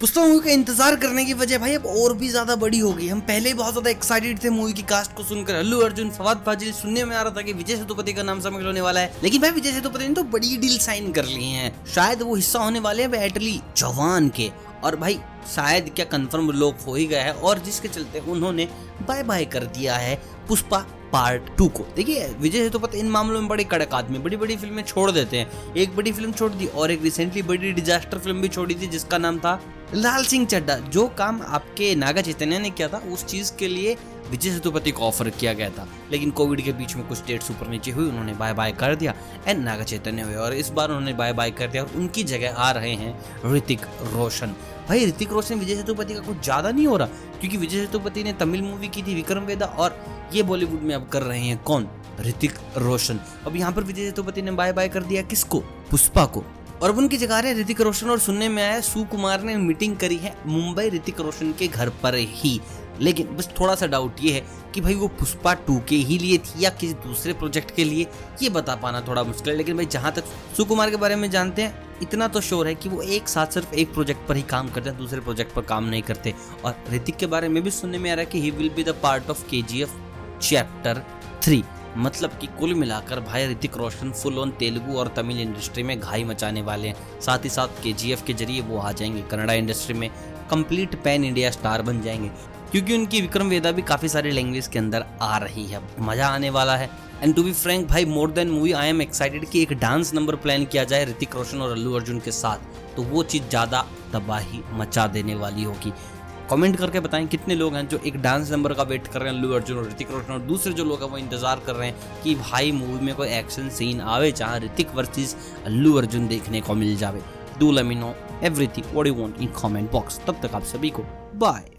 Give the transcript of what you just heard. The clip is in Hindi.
मूवी का इंतज़ार करने की वजह भाई अब और भी ज़्यादा बड़ी हो गई। हम पहले ही बहुत ज़्यादा एक्साइटेड थे मूवी की कास्ट को सुनकर। अल्लू अर्जुन, फवाद फाजिल सुनने में आ रहा था कि विजय सेतुपति का नाम शामिल होने वाला है। लेकिन भाई विजय सेतुपति ने तो बड़ी डील साइन कर ली है। शायद वो हिस्सा होने वाले हैं एटली जवान के। और भाई, शायद क्या कंफर्म लोग हो ही गया है। और जिसके चलते उन्होंने बाय बाय कर दिया है। पुष्पा पार्ट टू को। देखिए, विजय सेतुपति इन मामलों में बड़े कड़क आदमी बड़ी बड़ी फ़िल्में छोड़ देते हैं। एक बड़ी फ़िल्म छोड़ दी और एक रिसेंटली बड़ी डिजास्टर फ़िल्म भी छोड़ी थी, जिसका नाम था लाल सिंह चड्डा जो काम आपके नागा चैतन्य ने किया था, उस चीज़ के लिए विजय सेतुपति को ऑफ़र किया गया था। लेकिन कोविड के बीच में कुछ डेट्स ऊपर नीचे हुई, उन्होंने बाय बाय कर दिया। एंड नागा चैतन्य हुए और इस बार उन्होंने बाय बाय कर दिया और उनकी जगह आ रहे हैं ऋतिक रोशन। भाई, ऋतिक रोशन विजय सेतुपति का कुछ ज़्यादा नहीं हो रहा? क्योंकि विजय सेतुपति ने तमिल मूवी की थी विक्रम वेदा और ये बॉलीवुड में अब कर रहे हैं कौन? ऋतिक रोशन। अब यहाँ पर विजय सेतुपति ने बाय बाय कर दिया किसको? पुष्पा को। और अब उनकी जगह रहे ऋतिक रोशन और सुनने में आया सुकुमार ने मीटिंग करी है मुंबई ऋतिक रोशन के घर पर ही। लेकिन बस थोड़ा सा डाउट ये है कि भाई वो पुष्पा टू के ही लिए थी या किसी दूसरे प्रोजेक्ट के लिए? ये बता पाना थोड़ा मुश्किल है, लेकिन भाई जहाँ तक सुकुमार के बारे में जानते हैं, इतना तो श्योर है कि वो एक साथ सिर्फ़ एक प्रोजेक्ट पर ही काम करते हैं, दूसरे प्रोजेक्ट पर काम नहीं करते। और ऋतिक के बारे में भी सुनने में आ रहा है कि he will be the part of K G F chapter three मतलब कि कुल मिलाकर भाई ऋतिक रोशन फुल ऑन तेलुगु और तमिल इंडस्ट्री में घाई मचाने वाले हैं। साथ ही साथ के के ज़रिए वो आ जाएँगे कन्नड़ा इंडस्ट्री में। कंप्लीट पैन इंडिया स्टार बन जाएँगे। क्योंकि उनकी विक्रम वेदा भी काफ़ी सारे लैंग्वेज के अंदर आ रही है। मज़ा आने वाला है। एंड टू बी फ्रैंक भाई more than movie I am excited कि एक डांस नंबर प्लान किया जाए ऋतिक रोशन और अल्लू अर्जुन के साथ। तो वो चीज़ ज़्यादा तबाही मचा देने वाली होगी। कमेंट करके बताएँ कितने लोग हैं जो एक डांस नंबर का वेट कर रहे हैं अल्लू अर्जुन और ऋतिक रोशन और दूसरे जो लोग हैं वो इंतज़ार कर रहे हैं कि भाई मूवी में कोई एक्शन सीन आवे जहाँ ऋतिक वर्सेस अल्लू अर्जुन देखने को मिल जावे। Do let me know everything what you want in comment box तब तक आप सभी को बाय